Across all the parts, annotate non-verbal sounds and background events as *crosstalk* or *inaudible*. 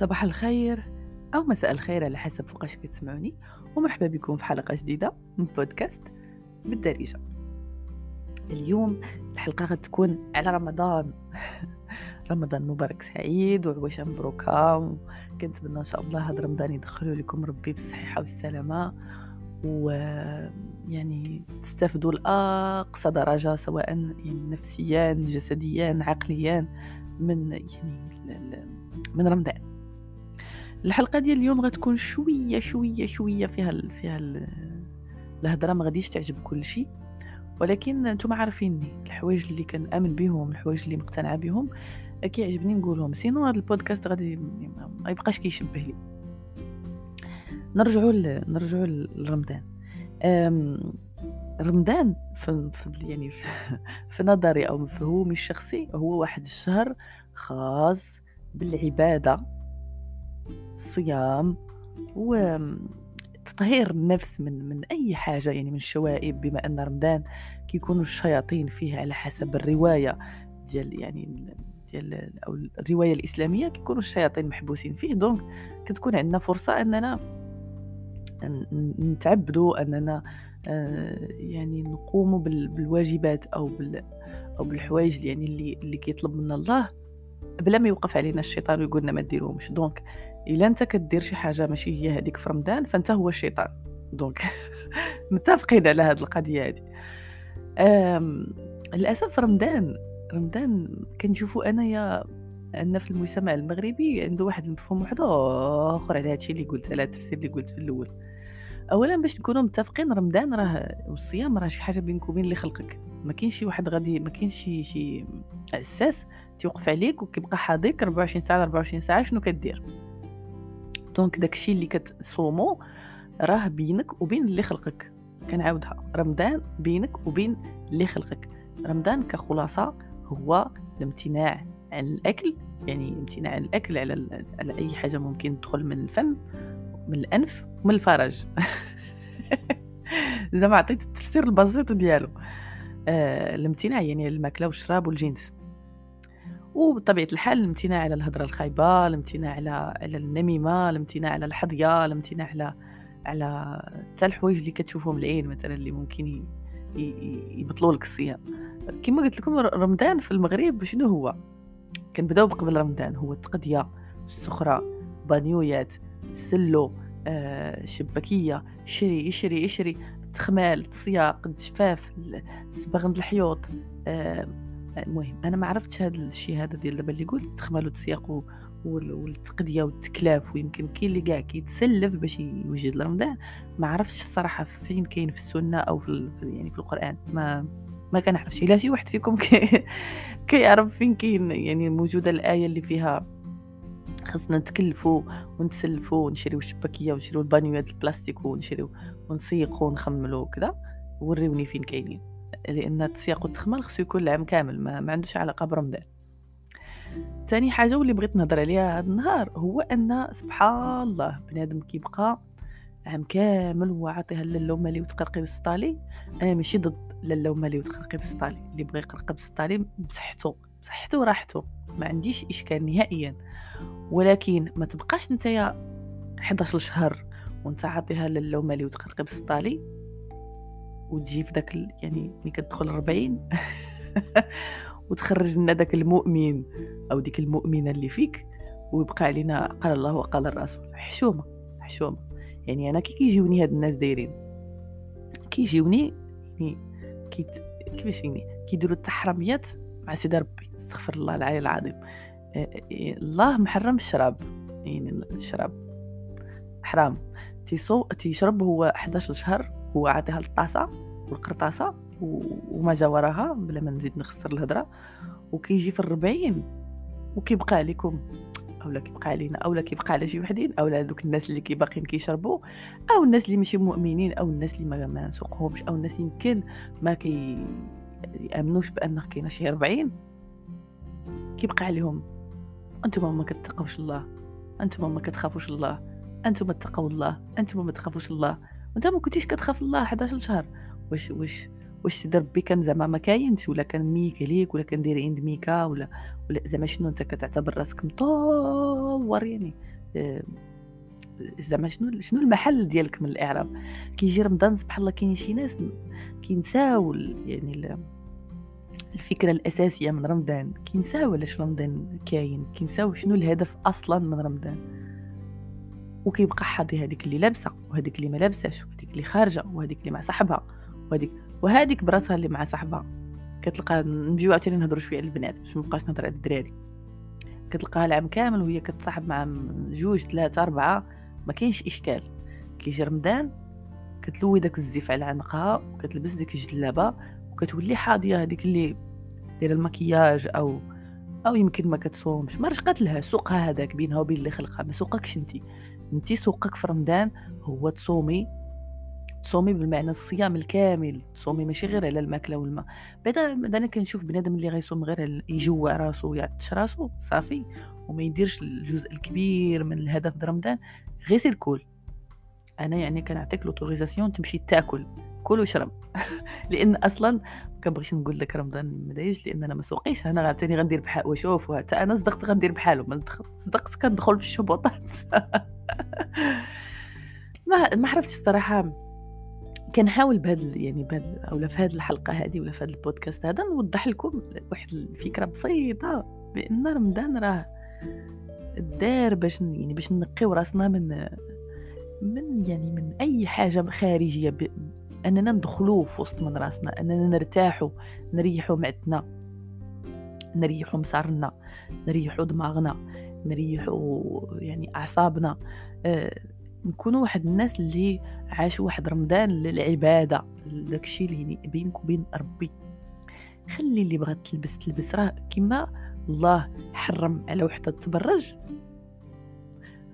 صباح الخير أو مساء الخير على حسب فوقاش كتسمعوني ومرحبا بكم في حلقة جديدة من بودكاست بالدارجة. اليوم الحلقة غتكون على رمضان. *laughs* رمضان مبارك سعيد وعواشة مبروكة. كنتمنى إن شاء الله هذا رمضان يدخلوا لكم ربي بالصحة والسلامة. و يعني تستافدوا لأقصى درجة سواء يعني نفسيا جسديا عقليا من يعني من رمضان. الحلقة ديال اليوم غتكون شوية شوية شوية فيها ال فيها ال الهضرة ما غاديش تعجب كل شيء ولكن نتوما عارفيني الحوايج اللي كنأمن بهم الحوايج اللي مقتنعة بهم كيعجبني نقولهم. سينو هذا البودكاست غادي ما يبقاش كيشبه لي. نرجعوا نرجعوا لرمضان رمضان. في, يعني *laughs* في نظري أو مفهومي الشخصي هو واحد الشهر خاص بالعبادة. الصيام وتطهير النفس من من أي حاجة يعني من الشوائب بما أن رمضان كيكونوا الشياطين فيه على حسب الرواية ديال يعني ديال أو الرواية الإسلامية كيكونوا الشياطين محبوسين فيه. دونك كتكون عندنا فرصة أننا نتعبدوا أننا آه، يعني نقوم بالواجبات أو بال أو بالحوايج يعني اللي اللي كيطلب منا الله. بلا ما يوقف علينا الشيطان ويقول لنا ما ديروهمش. donc إلا أنت كدير شي حاجة ماشي هي هذيك في رمضان فأنت هو الشيطان. donc *laughs* متفقين على هذه القضية هذه للأسف رمضان رمضان كنشوفوا أنايا أن في المجتمع المغربي عنده واحد المفهوم واحد آخر على هادشي اللي قلت على التفسير اللي قلت في الأول. اولا باش نكونوا متفقين رمضان راه والصيام راه شي حاجة بينك وبين اللي خلقك. ما كاينش شي واحد غادي ما كاينش شي شي أساس تيوقف عليك وكيبقى حاضيك 24 ساعة 24 ساعة شنو كدير؟ donc داكشي اللي كتصومو راه بينك وبين اللي خلقك. كنعاودها. رمضان بينك وبين اللي خلقك. رمضان كخلاصة هو الامتناع عن الأكل يعني امتناع عن الأكل على على أي حاجة ممكن تدخل من الفم من الأنف ومن الفرج. *laughs* زعما عطيت التفسير البسيط ديالو. آه الامتناع يعني الماكلة والشراب والجنس. وبطبيعة الحال الامتناع على الهضرة الخايبة الامتناع على على النميمة الامتناع على الحظية الامتناع على على حتى الحوايج اللي كتشوفهم العين مثلا اللي ممكن يبطلوا لك الصيام. كما قلت لكم رمضان في المغرب شنو هو؟ كنبدأو بقبل رمضان هو التقضية السخرة بانيويات تسلو آه شباكية شري يشري يشري تخمال تسياق الجفاف صباغ الحيوط آه المهم أنا ما عرفتش هذا الشيء هذا ديال دابا اللي قلت التخمال والتسياق والتقديه والتكلاف ويمكن كاين اللي كاع كيتسلف باش يوجد رمضان ما عرفتش الصراحة فين كاين في السنة أو في يعني في القرآن. ما ما كنعرفش إلا شي واحد فيكم *laughs* كي كيعرف فين كاين يعني موجودة الآية اللي فيها خصنا نتكلفوا ونتسلفوا ونشريو الشباكية ونشريو البانيوات البلاستيك ونشريو ونسيقوا ونخملوا وكذا. وريوني فين كاينين. لأن التسياق والتخمال خصو يكون العام كامل ما, ما عندوش علاقة برمضان. ثاني حاجة واللي بغيت نهضر عليها هذا النهار هو أن سبحان الله بنادم كيبقى عام كامل هو عاطيها لاله ومالي وتقرقي بالسطالي. أنا ماشي ضد لاله ومالي وتقرقي بالسطالي اللي بغى يقرقي بالسطالي بصحته بصحته وراحته ما عنديش إشكال نهائيا. ولكن ما تبقاش نتايا 11 شهر وانت عاطيها لاله ومالي وتقرقي بالسطالي. وتجي في داك يعني ملي كتدخل 40 *laughs* وتخرج لنا داك المؤمن أو ديك المؤمنة اللي فيك ويبقى علينا قال الله وقال الرسول. حشومة حشومة. يعني أنا كي كيجيوني هاد الناس دايرين كيجيوني يعني كيت كيفاش يعني كيديروا التحرميات مع سيدي ربي. استغفر الله العلي العظيم. الله محرم الشراب. يعني الشراب حرام. تيصو تيشرب هو 11 شهر هو عاطيها الطاسه والقرطاسه وما جا وراها بلا ما نزيد نخسر الهضره وكيجي في الربعين وكيبقى عليكم أولا كيبقى علينا أولا كيبقى على شي وحدين أولا دوك الناس اللي كيباقيين كيشربوا أو الناس اللي ماشي مؤمنين أو الناس اللي ما, ما سوقهمش أو الناس يمكن ما كي يأمنوش بان كاينة شي 40 كيبقى عليهم. أنتم ما كتقوش الله. أنتم ما كتخافوش الله. أنتم اتقوا الله. أنتم ما تخافوش الله. وانت ما كنتيش كتخاف الله 11 شهر واش واش واش سيدي ربي كان زعما ما كاينش ولا كان ميك عليك ولا كان داير عند ميكا ولا ولا زعما شنو أنت كتعتبر راسك مطور يعني. آه، زعما شنو شنو المحل ديالك من الإعراب؟ كيجي رمضان سبحان الله كاين شي ناس كينساو يعني الفكرة الأساسية من رمضان. كينساو علاش رمضان كاين؟ كينساو شنو الهدف أصلا من رمضان؟ وكيبقى حاضي هذيك اللي لابسة وهذيك اللي ما لابساش وهذيك اللي خارجة وهذيك اللي مع صاحبها وهذيك وهذيك براسها اللي مع صاحبها. كتلقى نجيو عاوتاني نهضروا شوية على البنات باش مبقاش نهضر على الدراري. كتلقاها العام كامل وهي كتصاحب مع جوج ثلاثة أربعة ما كاينش إشكال. كيجي رمضان كتلوي داك الزيف على عنقها وكتلبس ديك الجلابة وكتولي حاضية هذيك اللي دايرة المكياج أو أو يمكن ما كتصومش. ما رشقات لها سوقها هذاك بينها وبين اللي خلقها. ما سوقكش أنتي. انتي سوقك في رمضان هو تصومي. تصومي بالمعنى الصيام الكامل. تصومي ماشي غير على الماكلة والماء. بعدا أنا كنشوف بنادم اللي غيصوم غير يجوع راسو ويعطش راسو صافي. وما يديرش الجزء الكبير من الهدف د رمضان. غير سير كول أنا يعني كنعطيك l'autorisation تمشي تاكل. كل وشرب. *laughs* لأن أصلا ما كنبغيش نقول لك رمضان مدايج لأن أنا ما سوقيش. أنا غاتاني غندير بحال وشوف حتى أنا صدقت غندير بحالو. ما صدقت كندخل في الشبوطات *laughs* *laughs* ما ما عرفتش الصراحة كنحاول بهاد يعني بهاد اولا في هاد الحلقة هذه ولا في هاد البودكاست هذا نوضح لكم واحد الفكرة بسيطة بأن رمضان راه دار باش يعني باش نقيو راسنا من من يعني من أي حاجة خارجية. أننا ندخلو في وسط من راسنا أننا نرتاحو نريحو معدتنا نريحو مسارنا نريحو دماغنا نريحو يعني أعصابنا أه نكونوا واحد الناس اللي عاشوا واحد رمضان للعبادة داكشي اللي بينك وبين ربي. خلي اللي بغات تلبس تلبس راه كما الله حرم على وحدة تبرج.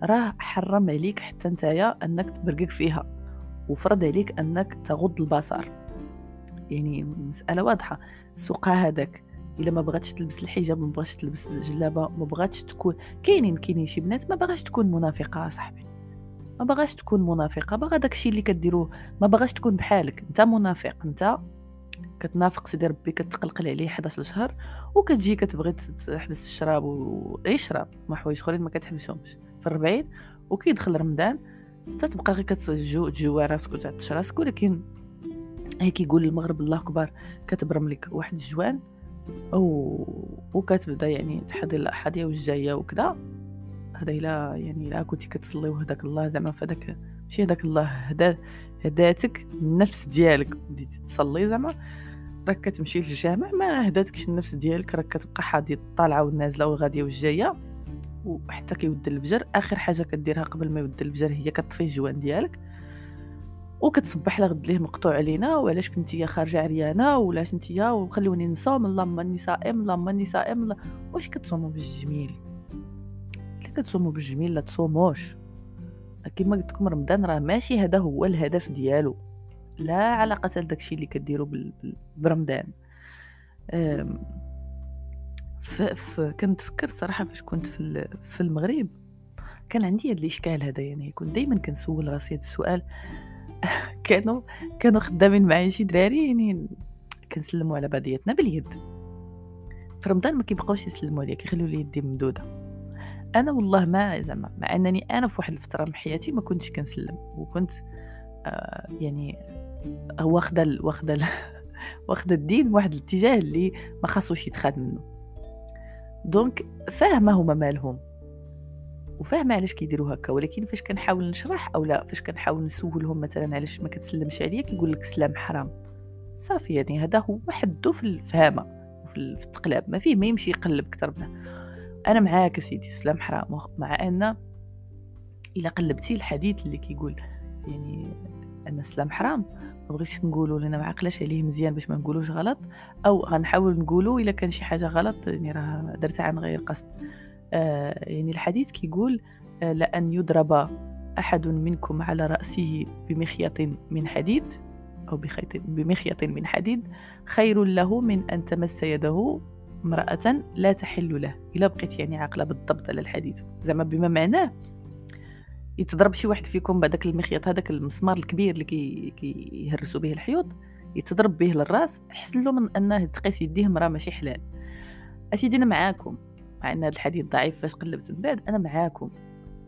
راه حرم عليك حتى نتايا أنك تبرقك فيها وفرض عليك أنك تغض البصر. يعني مسألة واضحة. سوقها هذاك. إلا ما بغاتش تلبس الحجاب ما بغاتش تلبس الجلابة ما بغاتش تكون كاينين كاينين شي بنات ما بغاش تكون منافقة صاحبي ما بغاش تكون منافقة باغا داكشي اللي كديروه ما بغاش تكون بحالك. أنت منافق أنت كتنافق سيدي ربي كتقلقل عليه 11 شهر وكتجي كتبغي تحبس الشراب ويشرب ما حوايج أخرين ما كتحبسهمش. في الربعين وكيدخل رمضان تتبقى غير كتجو تجوع راسك وتعطش راسك ولكن هي كيقول المغرب الله أكبر كتبرم لك واحد الجوان أو وكتبدأ يعني تحضي الاحاديه والجاية وكذا. هذا الا يعني الا كنتي كتصلي وهداك الله زعما فداك ماشي هداك الله هدا هداتك النفس ديالك بديتي تصلي زعما. راك كتمشي للجامع ما هداتكش النفس ديالك راك كتبقى حاضي الطالعه والنازله والغاديه والجاية. وحتى كيود الفجر آخر حاجة كديرها قبل ما يود الفجر هي كطفي الجوان ديالك. وكتصبح لغد ليه مقطوع علينا وعلاش كنتي خارجة عريانة ولاش نتيا وخلوني نصوم اللهم اني صائم اللهم اني صائم واش كتصوموا بالجميل؟ كتصوموا بالجميل لا تصوموش. كما قلت لكم رمضان راه ماشي هذا هو الهدف ديالو. لا علاقة لداكشي اللي كديروا برمضان. ف... ف... كنتفكر صراحة فاش كنت في في المغرب كان عندي هذا الإشكال هذا يعني كنت دائما كنسول راسي هذا السؤال. *laughs* كانوا كانوا خدامين معايا شي دراري يعني كنسلموا على بعضياتنا باليد. في رمضان ما كيبقاوش يسلموا عليا كيخليو لي يدي ممدودة. أنا والله ما زعما مع أنني أنا في واحد الفترة من حياتي ما كنتش كنسلم وكنت آه يعني واخدة واخدة *laughs* واخدة الدين بواحد الاتجاه اللي ما خاصوش يتخاد منه. دونك فاهمة هما مالهم. وفاهمة علاش كيديروا هكا ولكن فاش كنحاول نشرح أو لا فاش كنحاول نسولهم مثلا علاش ما كتسلمش عليا كيقول لك السلام حرام. صافي يعني هذا هو وحده في الفهامة وفي التقلاب ما فيه ما يمشي يقلب أكثر منه. أنا معاك سيدي السلام حرام مع أن إلا قلبتي الحديث اللي كيقول يعني أن السلام حرام. ما بغيتش نقولوا لنا ما عقلاش عليه مزيان باش ما نقولوش غلط أو غنحاول نقولوا إلا كان شي حاجة غلط يعني راه درتها عن غير قصد. يعني الحديث كيقول آه لأن يضرب أحد منكم على رأسه بمخيط من حديد أو بخيط بمخيط من حديد خير له من أن تمس يده امرأة لا تحل له. إلا بقيت يعني عاقلة بالضبط على الحديث. زعما بما معناه يتضرب شي واحد فيكم بهذاك المخيط هذاك المسمار الكبير اللي كي به الحيوط يتضرب به للراس احسن له من أنه تقيس يديه مرا ماشي حلال. أسيدي أنا معاكم. مع أن هذا الحديث ضعيف فاش قلبت من بعد أنا معاكم.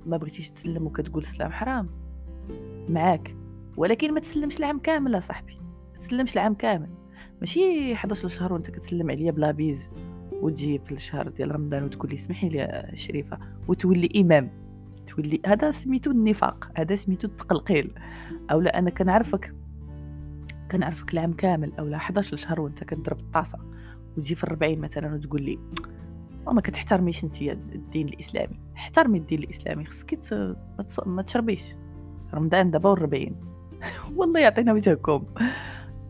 ما بغيتيش تسلم وكتقول السلام حرام. معاك. ولكن ما تسلمش العام كامل يا صاحبي. ما تسلمش العام كامل. ماشي 11 شهر وانت كتسلم عليا بلا بيز وتجي في الشهر ديال رمضان وتقول لي اسمحي لي شريفة وتولي إمام. تولي هذا سميتو النفاق. هذا سميتو التقلقيل. أو لا أنا كنعرفك كنعرفك العام كامل. أو لا 11 شهر وانت كتضرب الطاسة وتجي في الربعين مثلا وتقول لي ما كتحترميش انت الدين الإسلامي. احترمي الدين الإسلامي خصك ما تشربيش. رمضان دابا والربعين. *laughs* والله يعطينا وجهكم.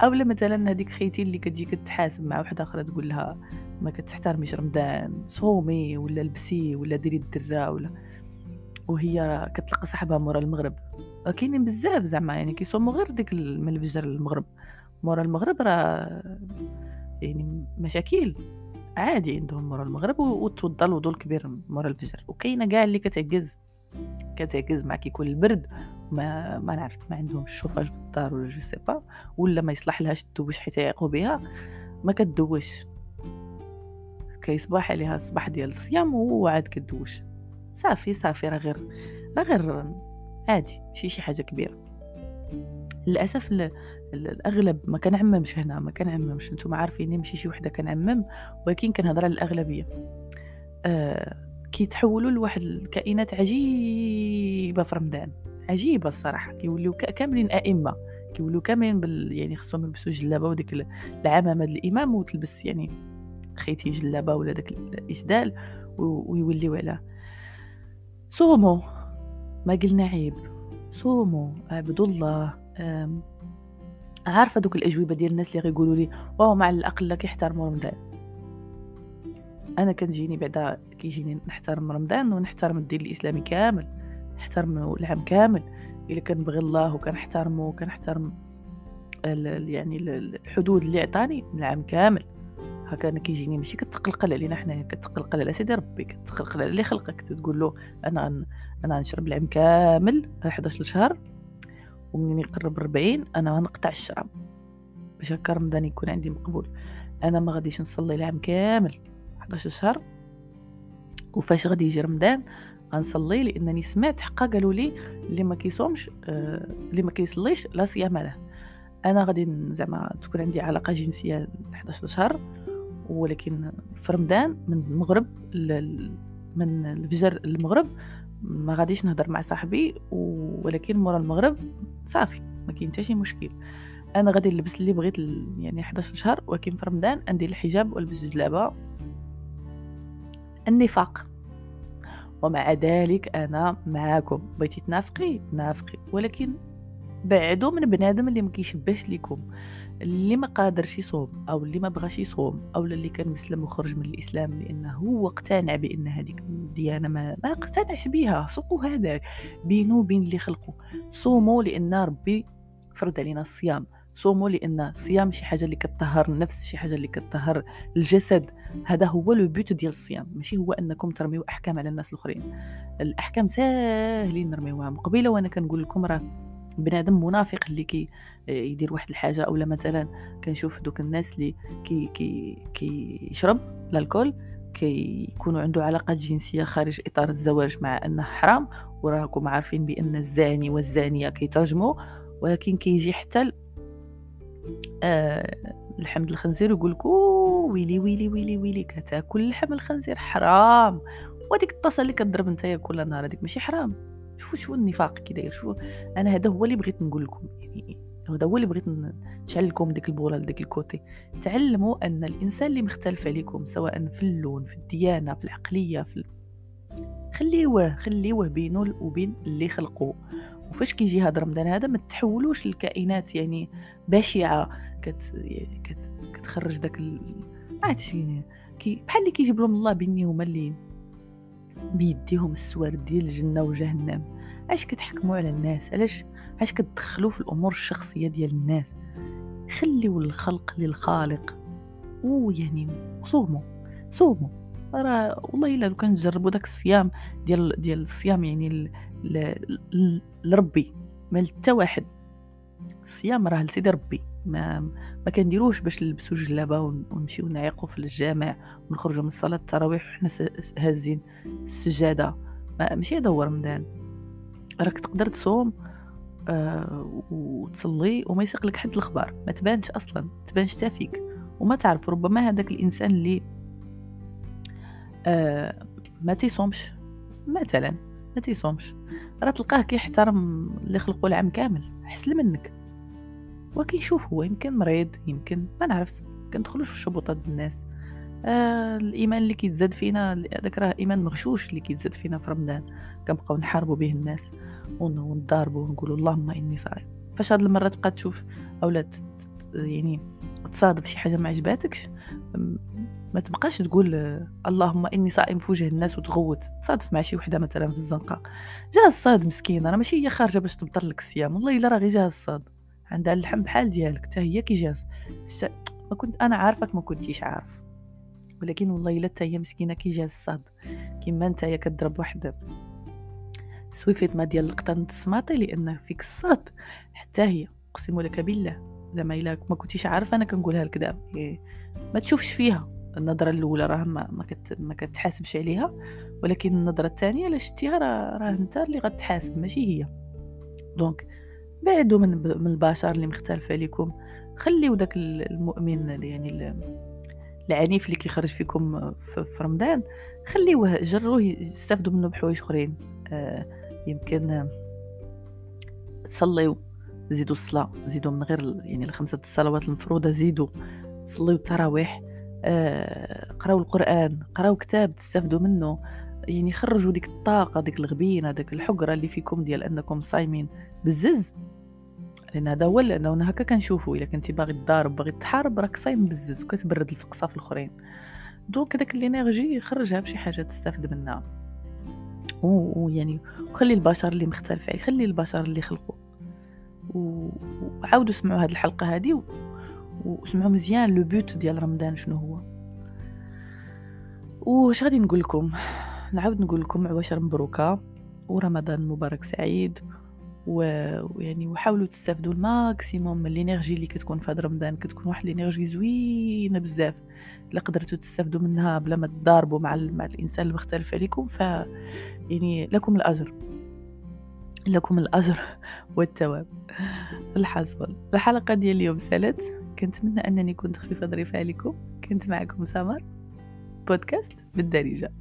اولا مثلا هذيك خيتي اللي كتجي كتحاسب مع وحدة أخرى تقول لها ما كتحترميش رمضان صومي ولا لبسي ولا ديري الدرة ولا. وهي كتلقى صاحبها مورا المغرب. كاينين بزاف زعما يعني كيصوموا غير ديك من الفجر للمغرب. مورا المغرب راه يعني مشاكل. عادي عندهم مورا المغرب وتوضى الوضوء الكبير مورا الفجر وكاينه كاع اللي كتعجز كتعجز مع كيكون البرد. ما ما عرفت ما عندهم الشوفاج في الدار ولا je sais pas. ولا ما يصلح لهاش تدوش حيت يعيقوا بها ما كدوش. كيصبح عليها الصباح ديال الصيام وعاد كدوش. صافي صافي راه غير راه غير عادي. ماشي شي حاجة كبيرة. للأسف الأغلب ما كنعممش هنا ما كنعممش نتوما عارفين ماشي شي وحدة كنعمم ولكن كنهضر على الاغلبيه آه كيتحولوا لواحد الكائنات عجيبة في رمضان عجيبة الصراحة. كيوليو كاملين أئمة كيوليو كاملين بال يعني خصهم يلبسوا جلابة وديك العمامة ديال الإمام وتلبس يعني خيتي جلابة ولا داك الإسدال ويوليو على. صوموا ما قلنا عيب. صوموا اعبدوا الله عارفة دوك الأجوبة ديال الناس اللي غيقولوا لي واو على الأقل كيحترموا رمضان. أنا كنجيني بعدا كيجيني نحترم رمضان ونحترم الدين الإسلامي كامل نحترم العام كامل. إلا كنبغي الله وكنحترمه وكنحترم يعني الحدود اللي عطاني العام كامل. هكا أنا كيجيني ماشي كتقلقل علينا حنايا كتقلقل على سيدي ربي كتقلقل على اللي خلقك. تقول له أنا أنا نشرب العام كامل 11 شهر ومنين يقرب 40 أنا غنقطع الشراب. باش هكا رمضان يكون عندي مقبول. أنا ما غاديش نصلي العام كامل 11 شهر. وفاش غادي يجي رمضان غنصلي لأنني سمعت حقا قالوا لي اللي ما كيصومش آه اللي ما كيصليش لا صيام له. أنا غادي زعما تكون عندي علاقة جنسية 11 شهر. ولكن في رمضان من المغرب من الفجر للمغرب ما غاديش نهضر مع صاحبي. ولكن مورا المغرب صافي ما كاين حتى شي مشكل. أنا غادي نلبس اللي بغيت يعني 11 شهر ولكن في رمضان ندير الحجاب والبس الجلابه النفاق. ومع ذلك أنا معاكم. بغيتي تنافقي؟ نافقي. ولكن بعدوا من بنادم اللي ما كيشبهش ليكم. اللي ما قادرش يصوم أو اللي ما بغاش يصوم أو اللي كان مسلم وخرج من الإسلام لأنه هو اقتنع بأن هذيك الديانه ما, ما اقتنعش بها. سوقوا هذا بينو وبين اللي خلقوا. صوموا لأن ربي فرض علينا الصيام. صوموا لأن الصيام شي حاجة اللي كتطهر النفس شي حاجة اللي كتطهر الجسد. هذا هو le but ديال الصيام. ماشي هو أنكم ترميو أحكام على الناس الأخرين. الأحكام ساهلين نرميوها. قبيلة وأنا كنقول لكم راه بنادم منافق اللي كي يدير واحد الحاجة اولا مثلا كنشوف دوك الناس اللي كي كي كيشرب l'alcool كيكونوا عنده علاقات جنسية خارج إطار الزواج مع أنه حرام وراكم عارفين بأن الزاني والزانية كيترجموا ولكن كيجي حتى آه الحمد الخنزير يقول لك ويلي ويلي ويلي ويلي كتاكل لحم الخنزير حرام وديك الطاسة اللي كضرب نتايا كل نهار هذيك ماشي حرام. شوفوا شوفوا النفاق كي داير شوفوا أنا هذا هو اللي بغيت نقول لكم يعني هذا هو اللي بغيت نشعل لكم ديك البوله لديك الكوتي. تعلموا أن الإنسان اللي مختلف عليكم سواء في اللون في الديانة في العقلية في خليوه خليوه بينه وبين اللي خلقوه. وفاش كيجي هذا رمضان هذا ما تحولوش لكائنات يعني بشعة كت... كت... كتخرج داك ال... عرفتي كي بحال اللي كيجيب لهم الله بيني هما اللي بيديهم السوار ديال الجنة وجهنم. علاش كتحكموا على الناس؟ علاش علاش كتدخلوا في الأمور الشخصية ديال الناس؟ خليوا الخلق للخالق. ويعني صوموا. صوموا. راه والله إلا لو كان تجربوا داك الصيام ديال ديال الصيام يعني لربي ما حتى واحد. الصيام راه لسيدي ربي. ما ما كنديروش باش نلبسوا جلابة ونمشيو نعيقوا في الجامع ونخرجوا من صلاه التراويح وحنا هازين. السجادة ماشي هذا هو رمضان راك تقدر تصوم آه وتصلي وما يسيق لك حد الخبار. ما تبانش أصلا تبانش تا فيك. وما تعرف ربما هذاك الإنسان اللي آه ما تيصومش. مثلا ما تيصومش. راه تلقاه كيحترم اللي خلقوا العام كامل. أحسن منك. وكيشوف هو يمكن مريض يمكن ما نعرفش. كندخلوش في الشبوطات الناس. آه الإيمان اللي كيتزاد فينا هذاك راه إيمان مغشوش اللي كيتزاد فينا في رمضان. كنبقاو نحاربوا به الناس ونضاربوا ونقولوا اللهم إني صائم. فاش هاد المرة تبقى تشوف أولاد يعني تصادف شي حاجة ما عجباتكش ما تبقاش تقول اللهم إني صائم في وجه الناس وتغوت. تصادف مع شي وحدة مثلا في الزنقة. جا الصاد مسكينه راه ماشي هي خارجة باش تبطل لك الصيام. والله إلا راه غير جا الصاد عندها اللحم بحال ديالك حتى هي كي جات ما كنت أنا عارفك ما كنتيش عارف. ولكن والله إلا حتى هي مسكينة كي جا الصاد كيما نتايا كضرب واحد survêtement ديال القطن السماطي لأن فيك الصاد. حتى هي أقسم لك بالله زعما إلا ما كنتيش عارف أنا كنقولها لك دابا. إيه، ما تشوفش فيها. النظرة الأولى راه ما ما, كت ما كتحاسبش عليها. ولكن النظرة الثانية إلا شتيها راه راه أنت اللي غتحاسب ماشي هي. donc بعدوا من من البشر اللي مختلفة عليكم خليو داك المؤمن يعني العنيف اللي كيخرج فيكم في رمضان خليوه جروه يستافدوا منه بحوايج أخرين. آه يمكن تصليو زيدوا الصلاة زيدوا من غير يعني الخمسة الصلوات المفروضة زيدوا صليوا التراويح. آه قراو القرآن قراو كتاب تستافدوا منه. يعني خرجوا ديك الطاقة ديك الغبينة ديك الحقرة اللي فيكم ديال أنكم صايمين بزز. لأن هذا هو لأنه هكا كنشوفو إلا كنتي باغي تضارب باغي تحارب راك صايم بزز وكتبرد الفقصة في الأخرين. donc داك ال énergie خرجها بشي حاجة تستافد منها. ويعني وخلي البشر اللي مختلف عليه خلي البشر اللي خلقوا. وعاودوا سمعوا هذه الحلقة هذه وسمعوا مزيان le but ديال رمضان شنو هو. واش غادي نقول لكم؟ نعاود نقول لكم عواشر مبروكة ورمضان مبارك سعيد ويعني وحاولوا تستافدوا ال maximum من ال énergie اللي كتكون في هذا رمضان كتكون واحد ال énergie زوينة بزاف. إلا قدرتوا تستافدوا منها بلا ما تضاربوا مع مع الإنسان المختلف عليكم ف يعني لكم الأجر. لكم الأجر *laughs* والثواب الحصول. الحلقة ديال اليوم سالت كنتمنى أنني كنت خفيفة ظريفة عليكم. كنت معكم سمر. بودكاست بالدارجة.